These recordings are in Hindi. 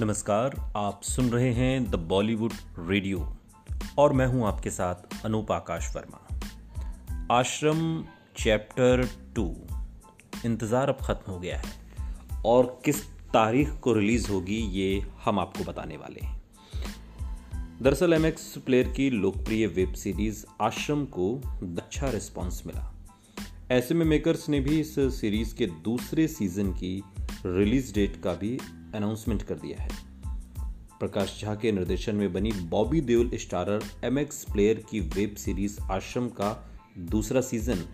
नमस्कार, आप सुन रहे हैं द बॉलीवुड रेडियो और मैं हूँ आपके साथ अनूप आकाश वर्मा। आश्रम चैप्टर टू इंतज़ार अब ख़त्म हो गया है और किस तारीख को रिलीज़ होगी ये हम आपको बताने वाले हैं। दरअसल एम एक्स प्लेयर की लोकप्रिय वेब सीरीज़ आश्रम को अच्छा रिस्पांस मिला। ऐसे में मेकर्स ने भी इस सीरीज़ के दूसरे सीज़न की रिलीज़ डेट का भी अनाउंसमेंट कर दिया है। प्रकाश झा के निर्देशन में बनी Bobby Deol starrer M X player की वेब सीरीज़ आश्रम का दूसरा सीज़न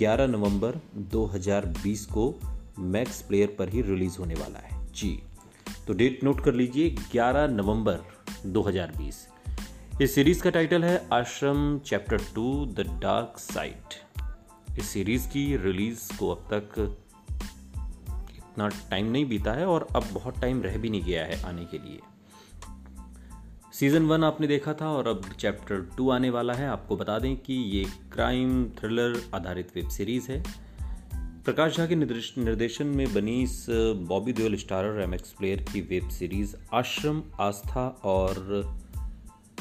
11 नवंबर 2020 को मैक्स प्लेयर पर ही रिलीज़ होने वाला है। जी तो डेट नोट कर लीजिए 11 नवंबर 2020 इस सीरीज़ का टाइटल है Aashram chapter two, the dark side. इस सीरीज़ की रिलीज़ को अब तक इतना टाइम नहीं बीता है और अब बहुत टाइम रह भी नहीं गया है आने के लिए। सीज़न वन आपने देखा था और अब चैप्टर टू आने वाला है। आपको बता दें कि ये क्राइम थ्रिलर आधारित वेब सीरीज़ है। प्रकाश झा के निर्देशन में बनी इस Bobby Deol starrer M X player की वेब सीरीज़ आश्रम, आस्था और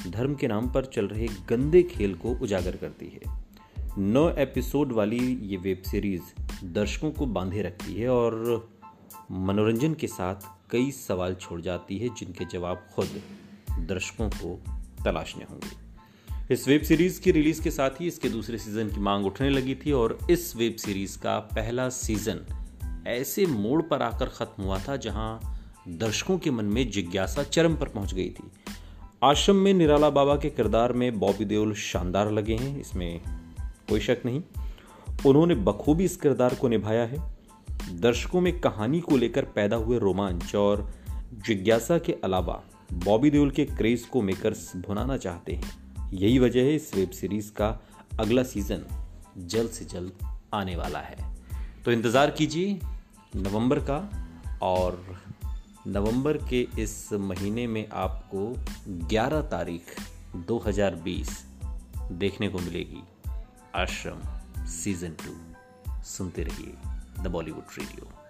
धर्म के नाम पर चल रहे गंदे खेल को उजागर करती है। नौ एपिसोड वाली ये वेब सीरीज़ दर्शकों को बांधे रखती है और मनोरंजन के साथ कई सवाल छोड़ जाती है जिनके जवाब खुद दर्शकों को तलाशने होंगे। इस वेब सीरीज़ की रिलीज़ के साथ ही इसके दूसरे सीज़न की मांग उठने लगी थी और इस वेब सीरीज़ का पहला सीज़न ऐसे मोड़ पर आकर खत्म हुआ था जहाँ दर्शकों के मन में जिज्ञासा चरम पर पहुँच गई थी। आश्रम में निराला बाबा के किरदार में बॉबी देओल शानदार लगे हैं, इसमें कोई शक नहीं। उन्होंने बखूबी इस किरदार को निभाया है। दर्शकों में कहानी को लेकर पैदा हुए रोमांच और जिज्ञासा के अलावा बॉबी देओल के क्रेज को मेकर्स भुनाना चाहते हैं। यही वजह है इस वेब सीरीज़ का अगला सीज़न जल्द से जल्द आने वाला है। तो इंतज़ार कीजिए नवंबर का और नवंबर के इस महीने में आपको 11 तारीख 2020 देखने को मिलेगी। आश्रम सीज़न टू। सुनते रहिए। The Bollywood radio